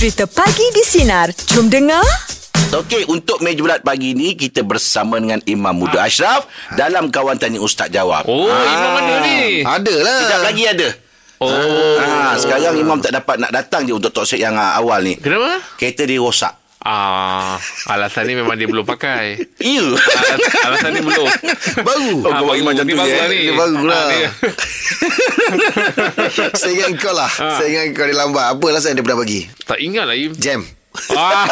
Cerita Pagi di Sinar. Jom dengar. Okey, untuk meja bulat pagi ni kita bersama dengan Imam Muda Ashraf dalam kawan tanya ustaz jawab. Oh, Imam mana ni? Ada lah. Sekejap lagi ada. Oh. Ha, sekarang Imam tak dapat nak datang je untuk talkshow yang ah, awal ni. Kenapa? Kereta dia rosak. Ah, alasan ni memang dia belum pakai. Ya. Alas, alasan ni belum. Baru. Oh, Ah, kau bagi macam tu baru lah eh? ni. Dia baru lah. Ah, dia. Saya ingat kau lah. Saya ingat kau dia lambat. Apa alasan dia pernah bagi? Tak ingat lah Im. Jam. Ah.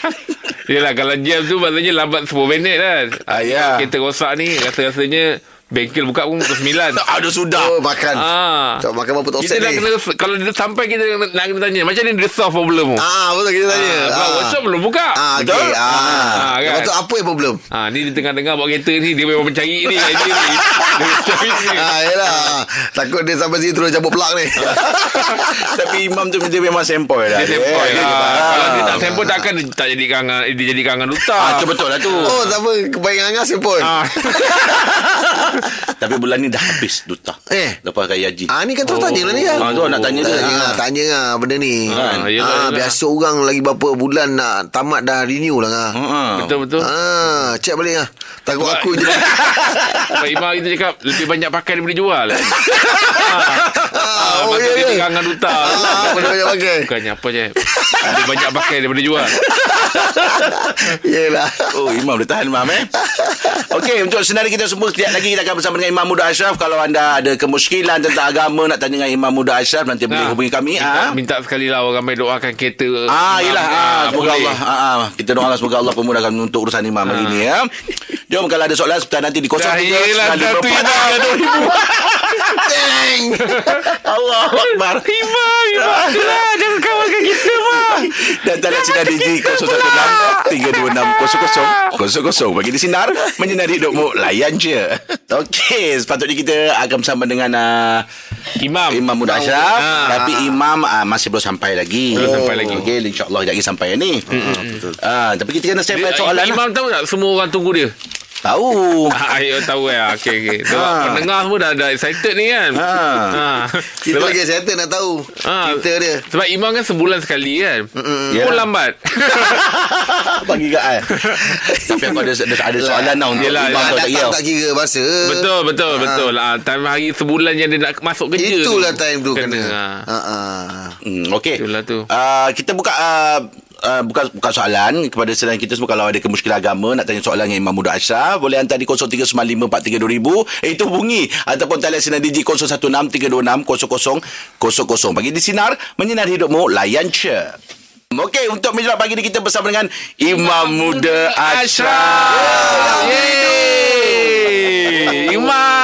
Yelah kalau jam tu maksudnya lambat 10 minit kan. Ah, ya. Kereta rosak ni rasa-rasanya bengkel buka pun pukul 9. Ada sudah. Oh, makan. Ah. Tak makan berapa Kita topset dah ni? kena kalau dia sampai kita nak, nak kena tanya macam ni dia solve problem tu. Ah, betul kita tanya. Ah, sebab workshop belum buka. Ah, Betul? okey. Ah. Ah, kan? Lepas tu apa yang problem? Ha, ni di tengah-tengah bawa kereta ni dia memang mencari ni dia ni. Dia cari ni. Ah, yelah. Takut dia sampai sini terus cabut plug ni. Tapi Imam tu dia memang sempoi dah. Dia sempoi lah. ah. Kalau dia tak sempoi takkan dia tak jadi kangen dia jadi kangen duta. Ah, tu betul lah tu. Oh, siapa kebaik angas pun. Ah. Tapi bulan ni dah habis duta. Eh. Lepas raya haji. Ah, ni kan terus tanya lah ni kan. Ah, tu nak tanya dia. Tanya Ah. lah, tanya lah benda ni. Ah, yelah, ah, yelah. biasa orang lagi berapa bulan nak tamat dah renew lah. Ngah. Ha. Betul betul. Ah, check balik lah. Takut aku je. Sebab Imam kita cakap lebih banyak pakai daripada jual. Ah, oh, maka ya, dia ya. kangen duta. Ah, boleh banyak pakai. Bukannya apa je. Lebih banyak pakai daripada jual. Yelah. Oh Imam dia tahan Imam eh Okey untuk senarai kita semua Sekejap lagi kita akan bersama dengan Imam Muda Ashraf Kalau anda ada kemuskilan tentang agama Nak tanya dengan Imam Muda Ashraf Nanti boleh Ah, hubungi kami minta, ah. minta sekali lah orang ramai doakan kereta. Ah, yelah ah, Semoga boleh. Allah ah, ah. Kita doa Allah Semoga Allah pemudahkan Untuk urusan Imam hari ni ya. Jom kalau ada soalan Sebentar nanti di 03 Dah yelah dah tu Imam dah. Allah Akbar. Imam Itulah Jangan kawankan kita Imam Dan talian sinar DJ 016 326 00 00 Bagi di sinar Menyinari hidupmu. Layan je. Okey Sepatutnya kita akan bersama dengan uh, Imam. Imam Muda Ashraf Ah. Tapi Imam uh, masih belum sampai lagi. Belum sampai lagi. Okey InsyaAllah lagi sampai ni. Ah, Tapi kita kena step Dia- soalan lah. Imam tahu tak Semua orang tunggu dia Tahu Ah, ya tahu ya. Okey okey. Sebab Ha. pendengar semua dah dah excited ni kan. Ha. Ha. Kita Sebab- lagi settle nak tahu. Ah, Cerita dia. Sebab Imam kan sebulan sekali kan. Mm-mm. Pun Yalah. lambat. Bagi kat I Tapi aku ada, ada, ada soalan tau Untuk Imam tak kira tak kira masa. betul betul betul. Ah, time hari sebulan yang dia nak masuk kerja Itulah tu. time tu kena. Ha. Ha ah. Hmm, Okey. Itulah tu. Uh, kita buka uh, uh, buka buka soalan kepada sedang kita semua kalau ada kemuskilan agama nak tanya soalan dengan Imam Muda Ashraf boleh hantar di 0395432000 eh, itu hubungi ataupun talian sinar digi 0163260000 bagi di sinar menyinar hidupmu layan je. Okey, untuk meja pagi ni kita bersama dengan Imam Muda Ashraf. Yeay. Imam.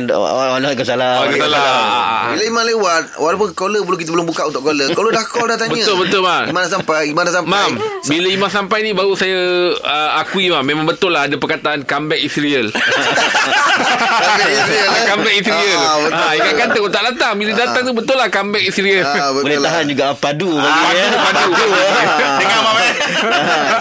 Mam. Jangan Waalaikumsalam. Waalaikumsalam. Bila Iman lewat Walaupun caller belum Kita belum buka untuk caller Caller dah call dah tanya Betul, betul, Mak. Gimana sampai Gimana sampai Mam, bila Imam sampai ni baru saya uh, akui Mam, memang betul lah ada perkataan comeback is real. Comeback is real, eh? comeback is real. Ah, betul. Ah, ingat kata pun tak datang. Bila datang tu betul lah comeback is real. Ah, betul Boleh lah. tahan juga padu bagi Padu, ya. padu. Dengar Mam eh.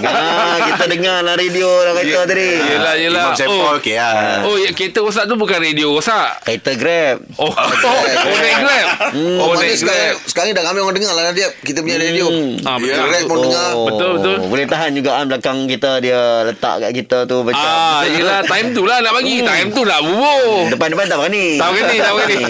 Ah, kita dengar lah radio lah kata tadi. Yelah, yelah. Imam Oh, okey ah. oh ya, kereta rosak tu bukan radio rosak. Kereta Grab. Oh, oh, oh, naik grab. Oh, Oh, maknanya naik sekarang, grab. sekarang dah ramai orang dengar lah dia Kita punya radio Ah, betul. Grab pun dengar Betul, betul. Boleh tahan juga kan belakang kita dia letak kat kita tu macam. Ah, yelah, time tu lah nak bagi. Time tu nak bubuh. Depan-depan tak berani. Tahu kan ni, tahu kan ni.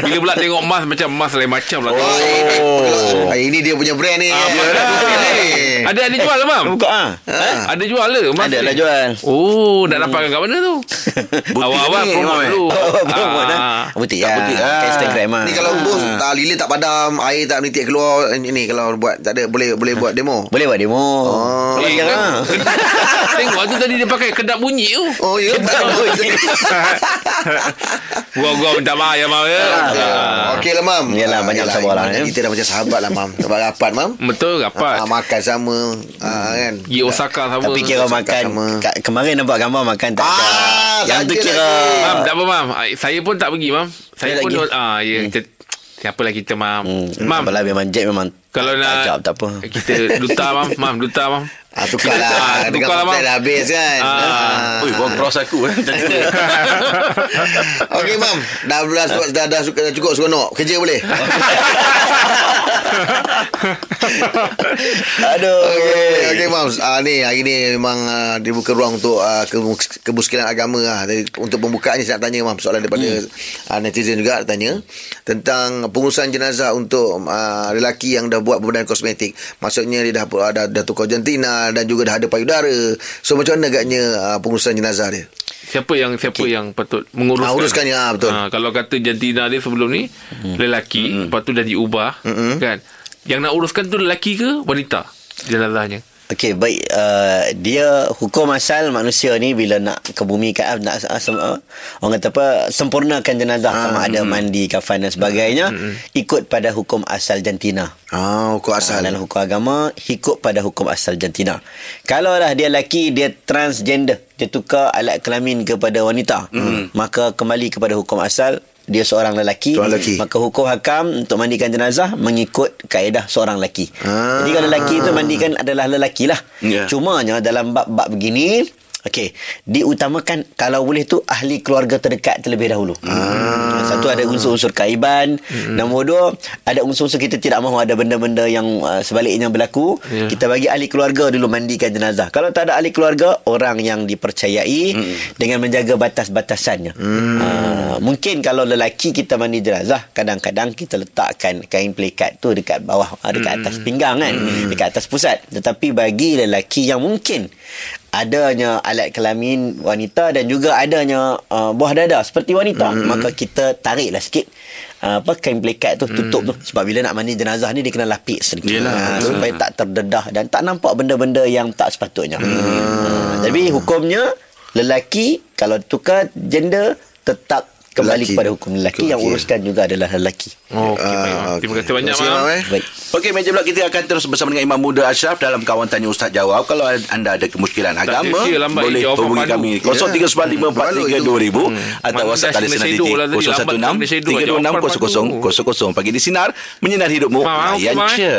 Bila pula tengok mas macam mas lain macam lah. Oh. Ini dia punya brand ni Ah, betul. Eh. Ada ada jual ke, Mam? Buka ah. Eh? Ada jual? Mas Ada lah jual. Oh, nak dapatkan kat mana tu? Awal-awal promote eh? dulu. Promote dah. Ah. Butik lah. butik lah. Kat Instagram lah. Ni kalau bos tak lilin tak padam Air tak menitik keluar Ini ni kalau buat Tak ada Boleh boleh buat demo Boleh buat demo. Oh. Kalau Eh, kan? Tengok tu tadi dia pakai kedap bunyi tu. Oh ya Gua-gua minta maaf ya, Mam. Ya. Ah. Okey lah mam Yalah, Ah, banyak sabar lah, ya. Kita dah macam sahabat lah mam Sebab rapat mam Betul, rapat. Ah, Makan sama ah, kan Pergi Osaka sama. Tapi kira makan Kemarin nampak gambar makan tak ada Ah, Yang tu kira. Mam, tak apa, Mam. Ah, Saya pun tak pergi, Mam. Saya Dia pun... Ah, ya. Kita, siapalah kita, Mam. hmm, Mam, Apalah memang jet memang kalau nak... Ajab tak apa Kita duta, Mam. Mam, duta, Mam. Ah, tukar Ah, lah tukar Dengan lah, Mam. plan dah habis kan Ah. Ah. Oi, buang cross aku eh. Okey mam Dah, dah, dah, dah, dah, dah cukup seronok Kerja boleh Aduh. Okey, okey Mams. Ah ni hari ni memang uh, dibuka ruang untuk uh, ke- kemuskilan agama lah. Jadi, untuk pembukaannya saya nak tanya Mams soalan daripada hmm. uh, netizen juga tanya tentang pengurusan jenazah untuk uh, lelaki yang dah buat pembedahan kosmetik. Maksudnya dia dah dah, dah tukar jantina dan juga dah ada payudara. So macam mana agaknya uh, pengurusan jenazah dia? Siapa yang siapa okay. yang patut menguruskan? Ah, uruskannya, ah, betul. Ah, kalau kata jantina dia sebelum ni hmm. lelaki, hmm. lepas tu dah diubah, Hmm. kan? Yang nak uruskan tu lelaki ke wanita? Jenazahnya. Okey, baik. Uh, dia hukum asal manusia ni bila nak ke bumi kan nak uh, sem, uh, orang kata apa sempurnakan jenazah Ah, sama ada mandi, kafan dan sebagainya ikut pada hukum asal jantina. Ah, hukum asal. Dalam hukum agama ikut pada hukum asal jantina. Kalau lah dia lelaki dia transgender, dia tukar alat kelamin kepada wanita, maka kembali kepada hukum asal dia seorang lelaki, Seorang lelaki. maka hukum hakam untuk mandikan jenazah mengikut kaedah seorang lelaki. Ah. Jadi kalau lelaki itu mandikan adalah lelaki lah. Ya. Cumanya dalam bab-bab begini Okey, diutamakan kalau boleh tu ahli keluarga terdekat terlebih dahulu. Ah. Satu ada unsur-unsur kaiban, hmm. nombor dua ada unsur-unsur kita tidak mahu ada benda-benda yang uh, sebaliknya berlaku. Ya. Kita bagi ahli keluarga dulu mandikan jenazah. Kalau tak ada ahli keluarga, orang yang dipercayai hmm. dengan menjaga batas-batasannya. Hmm. Uh, mungkin kalau lelaki kita mandi jenazah, kadang-kadang kita letakkan kain pelikat tu dekat bawah, uh, dekat atas pinggang kan, dekat atas pusat. Tetapi bagi lelaki yang mungkin adanya alat kelamin wanita dan juga adanya uh, buah dada seperti wanita. Mm-hmm. maka kita tariklah sikit uh, apa kain pelikat tu tutup tu. Sebab bila nak mandi jenazah ni dia kena lapik sedikit. Yelah, uh, supaya tak terdedah dan tak nampak benda-benda yang tak sepatutnya. Mm. uh, jadi hukumnya lelaki kalau tukar gender tetap kembali Lelaki. kepada hukum lelaki yang Okey. uruskan juga adalah lelaki Oh, okay, Ah, baik. okey. Terima kasih banyak, Terima kasih, Mam. Eh. baik Okey, meja pula kita akan terus bersama dengan Imam Muda Ashraf dalam kawan tanya Ustaz Jawab. Kalau anda ada kemuskilan agama, sia-sia lambat boleh hubungi kami Ya. 0395432000 atau Mana WhatsApp dah tali kena sinar shadow lah tadi, 116 lambat kena shadow, jawapan padu. 3600 pagi di sinar menyinar hidupmu okey, je.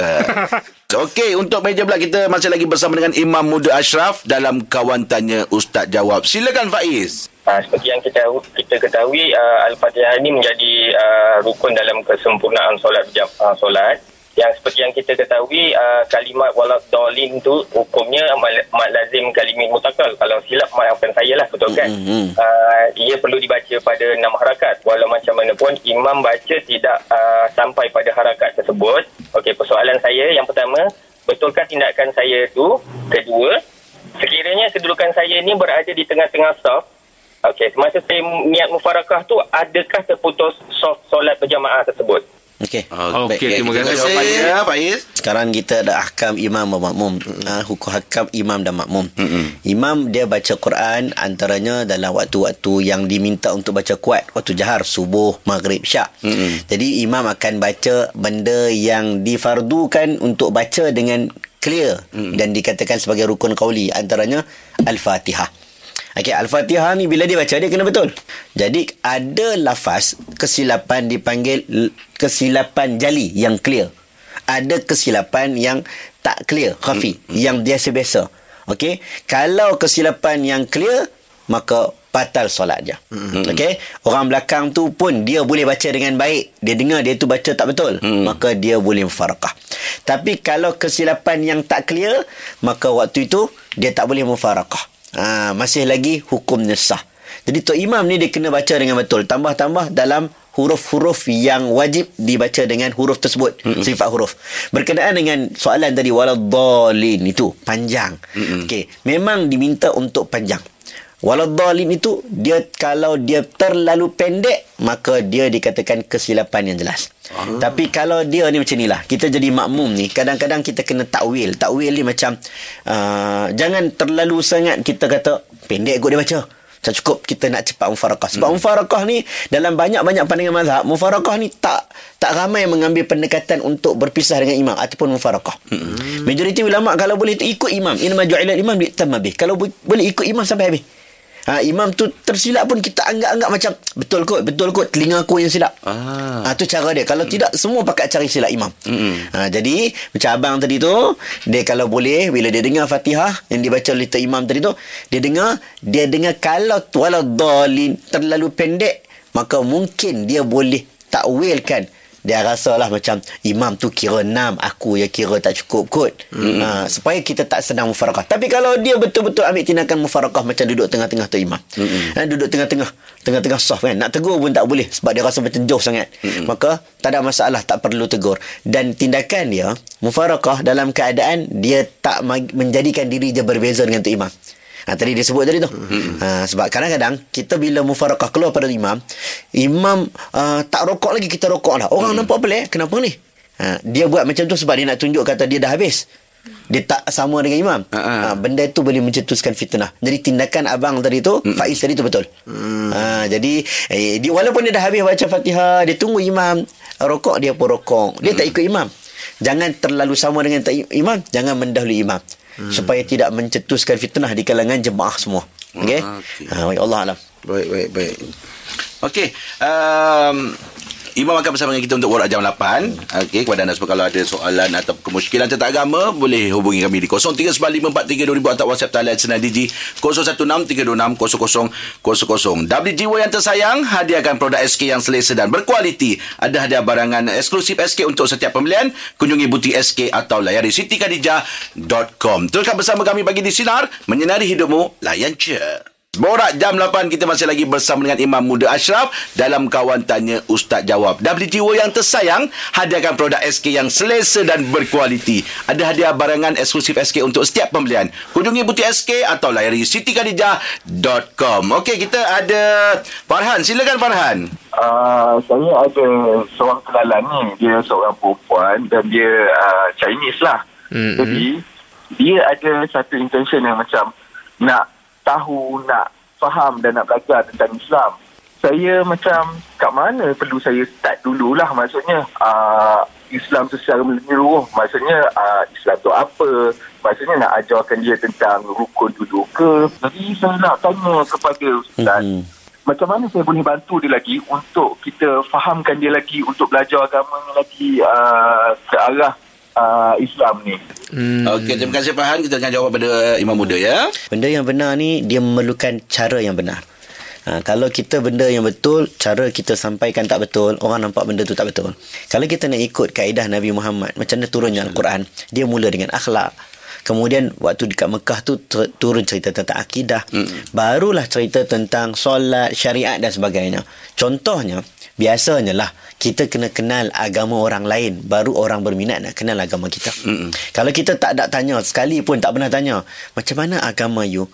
Okey, untuk meja pula kita masih lagi bersama dengan Imam Muda Ashraf dalam kawan tanya Ustaz Jawab. Silakan Faiz. Uh, seperti yang kita kita ketahui uh, Al-Fatihah ini menjadi uh, rukun dalam kesempurnaan solat berjam- uh, solat. Yang seperti yang kita ketahui uh, kalimat walad dolin tu hukumnya mat lazim kalimat mutakal. Kalau silap maafkan saya lah betul kan? Mhm. uh, ia perlu dibaca pada enam harakat. Walau macam mana pun imam baca tidak uh, sampai pada harakat tersebut. Okey persoalan saya yang pertama betulkah tindakan saya tu? Kedua sekiranya kedudukan saya ni berada di tengah-tengah saf Okey, semasa saya niat mufarakah tu adakah terputus solat berjamaah tersebut? okey Okey, Baik. terima kasih. jawapannya Faiz. Sekarang kita ada ahkam imam dan makmum. Uh, hukum hakam imam dan makmum. Imam dia baca Quran antaranya dalam waktu-waktu yang diminta untuk baca kuat. Waktu jahar, subuh, maghrib, syak. Jadi imam akan baca benda yang difardukan untuk baca dengan clear dan dikatakan sebagai rukun qauli antaranya Al-Fatihah. Okey, Al-Fatihah ni bila dia baca dia kena betul. Jadi ada lafaz kesilapan dipanggil kesilapan jali yang clear. Ada kesilapan yang tak clear, khafi, yang biasa-biasa. Okey, kalau kesilapan yang clear maka batal solat dia. Okey, orang belakang tu pun dia boleh baca dengan baik. Dia dengar dia tu baca tak betul, maka dia boleh mufarakah. Tapi kalau kesilapan yang tak clear, maka waktu itu dia tak boleh mufarakah. Ha, masih lagi hukumnya sah. Jadi Tok Imam ni dia kena baca dengan betul. Tambah-tambah dalam huruf-huruf yang wajib dibaca dengan huruf tersebut. Mm-mm. Sifat huruf. Berkenaan dengan soalan tadi waladhalin itu panjang. Okey, memang diminta untuk panjang. Waladhalin itu dia kalau dia terlalu pendek maka dia dikatakan kesilapan yang jelas. Ah. Tapi kalau dia ni macam inilah Kita jadi makmum ni Kadang-kadang kita kena takwil Takwil ni macam uh, Jangan terlalu sangat Kita kata Pendek kot dia baca tak cukup kita nak cepat mufarakah. Sebab hmm. mufarakah ni dalam banyak-banyak pandangan mazhab, mufarakah ni tak tak ramai mengambil pendekatan untuk berpisah dengan imam ataupun mufarakah. Hmm. Majoriti ulama kalau boleh ikut imam. Inna ju'ila imam tamabih. Kalau bo- boleh ikut imam sampai habis. Ha, imam tu tersilap pun kita anggap-anggap macam betul kot, betul kot telinga aku yang silap. Ah. Ha, tu cara dia. Kalau tidak semua pakat cari silap imam. Mm-mm. Ha, jadi macam abang tadi tu, dia kalau boleh bila dia dengar Fatihah yang dibaca oleh Tok Imam tadi tu, dia dengar, dia dengar kalau wala dalin terlalu pendek, maka mungkin dia boleh takwilkan dia rasa lah macam imam tu kira enam aku yang kira tak cukup kot. Mm-hmm. ha, supaya kita tak senang mufarakah tapi kalau dia betul-betul ambil tindakan mufarakah macam duduk tengah-tengah tu imam. Mm-hmm. ha, duduk tengah-tengah tengah-tengah soft kan? Nak tegur pun tak boleh sebab dia rasa macam jauh sangat. Mm-hmm. maka tak ada masalah tak perlu tegur. Dan tindakan dia mufarakah dalam keadaan dia tak menjadikan diri dia berbeza dengan tu imam Ha, tadi dia sebut tadi tu. Hmm. Ha, sebab kadang-kadang kita bila mufarakah keluar pada imam, imam uh, tak rokok lagi kita rokok lah. Orang hmm. nampak pelik, kenapa ni? Ha, dia buat macam tu sebab dia nak tunjuk kata dia dah habis. Dia tak sama dengan imam. Ha, ha. benda tu boleh mencetuskan fitnah. Jadi tindakan abang tadi tu, hmm. Faiz tadi tu betul. Hmm. Ha, jadi eh, dia, walaupun dia dah habis baca Fatihah, dia tunggu imam rokok dia pun rokok. Dia hmm. tak ikut imam. Jangan terlalu sama dengan tak imam, jangan mendahului imam hmm. supaya tidak mencetuskan fitnah di kalangan jemaah semua. Okey. Ah, okay. Ha, Allah alam. Baik baik baik. Okey. Um, Imam akan bersama dengan kita untuk borak jam 8. Okey, kepada anda semua kalau ada soalan atau kemusykilan tentang agama, boleh hubungi kami di 0395432000 atau WhatsApp talian senang Digi 0163260000. WGW yang tersayang, hadiahkan produk SK yang selesa dan berkualiti. Ada hadiah barangan eksklusif SK untuk setiap pembelian. Kunjungi butik SK atau layari sitikadijah.com. Teruskan bersama kami bagi di Sinar, menyinari hidupmu, layan je. Borak jam 8 kita masih lagi bersama dengan Imam Muda Ashraf dalam kawan tanya Ustaz jawab. WGO yang tersayang hadiahkan produk SK yang selesa dan berkualiti. Ada hadiah barangan eksklusif SK untuk setiap pembelian. Kunjungi butik SK atau layari sitikadijah.com. Okey, kita ada Farhan. Silakan Farhan. Uh, saya ada seorang kenalan ni. Dia seorang perempuan dan dia uh, Chinese lah. Mm-hmm. Jadi, dia ada satu intention yang macam nak tahu, nak faham dan nak belajar tentang Islam. Saya macam kat mana perlu saya start dululah maksudnya uh, Islam tu secara menyeluruh. Maksudnya uh, Islam tu apa? Maksudnya nak ajarkan dia tentang rukun dulu ke? Jadi saya nak tanya kepada Ustaz. Mm-hmm. Macam mana saya boleh bantu dia lagi untuk kita fahamkan dia lagi untuk belajar agama lagi uh, ke arah uh, Islam ni. Hmm. Okey, terima kasih Fahan. Kita akan jawab pada Imam Muda ya. Benda yang benar ni dia memerlukan cara yang benar. Ha, kalau kita benda yang betul, cara kita sampaikan tak betul, orang nampak benda tu tak betul. Kalau kita nak ikut kaedah Nabi Muhammad, macam mana turunnya Al-Quran, dia mula dengan akhlak. Kemudian waktu dekat Mekah tu ter- turun cerita tentang akidah. Hmm. Barulah cerita tentang solat, syariat dan sebagainya. Contohnya, biasanya lah kita kena kenal agama orang lain baru orang berminat nak kenal agama kita. Mm-mm. Kalau kita tak ada tanya sekali pun tak pernah tanya macam mana agama you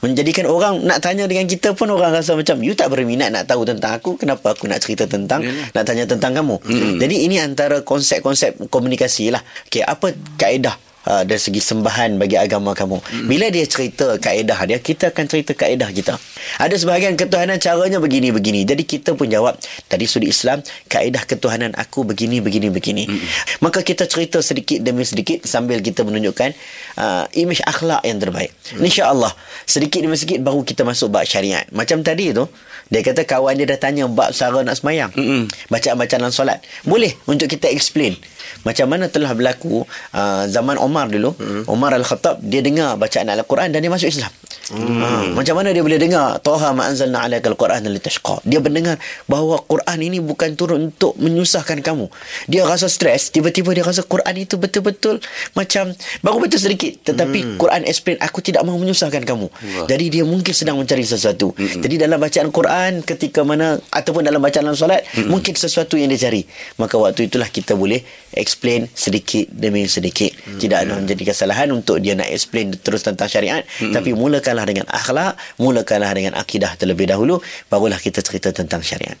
menjadikan orang nak tanya dengan kita pun orang rasa macam you tak berminat nak tahu tentang aku kenapa aku nak cerita tentang Yalah. nak tanya tentang kamu. Mm-hmm. Jadi ini antara konsep-konsep komunikasi lah. Okay, apa kaedah uh, dari segi sembahan bagi agama kamu. Hmm. Bila dia cerita kaedah dia, kita akan cerita kaedah kita. Ada sebahagian ketuhanan caranya begini-begini. Jadi kita pun jawab, dari sudut Islam, kaedah ketuhanan aku begini, begini, begini. Hmm. Maka kita cerita sedikit demi sedikit sambil kita menunjukkan uh, imej akhlak yang terbaik. Hmm. InsyaAllah, sedikit demi sedikit baru kita masuk bab syariat. Macam tadi tu, dia kata kawan dia dah tanya bab cara nak semayang. Mm-mm. Bacaan-bacaan dalam solat. Boleh untuk kita explain. Macam mana telah berlaku uh, zaman Omar dulu. Mm. Omar Al-Khattab, dia dengar bacaan Al-Quran dan dia masuk Islam. Hmm. Ha, macam mana dia boleh dengar Toha ma'anzalna alaikal Quran dan litashqa Dia mendengar bahawa Quran ini bukan turun untuk menyusahkan kamu Dia rasa stres Tiba-tiba dia rasa Quran itu betul-betul Macam Baru betul sedikit Tetapi hmm. Quran explain Aku tidak mahu menyusahkan kamu Wah. Jadi dia mungkin sedang mencari sesuatu hmm. Jadi dalam bacaan Quran Ketika mana Ataupun dalam bacaan dalam solat hmm. Mungkin sesuatu yang dia cari Maka waktu itulah kita boleh Explain sedikit demi sedikit hmm. Tidak ada menjadi kesalahan Untuk dia nak explain terus tentang syariat hmm. Tapi mulakan mulakanlah dengan akhlak, mulakanlah dengan akidah terlebih dahulu, barulah kita cerita tentang syariat.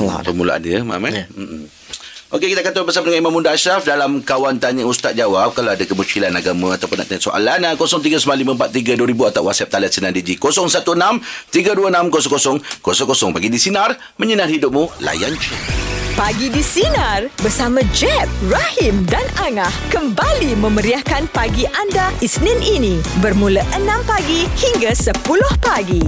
Allah. Permulaan dia, Mak eh? Ya. Okey, kita akan terus bersama dengan Imam Munda Ashraf dalam Kawan Tanya Ustaz Jawab. Kalau ada kemusykilan agama ataupun nak tanya soalan, 0395432000 atau WhatsApp talian senang Digi 0163260000. Pagi di Sinar, menyinar hidupmu, layan je. Pagi di Sinar bersama Jeb, Rahim dan Angah kembali memeriahkan pagi anda Isnin ini bermula 6 pagi hingga 10 pagi.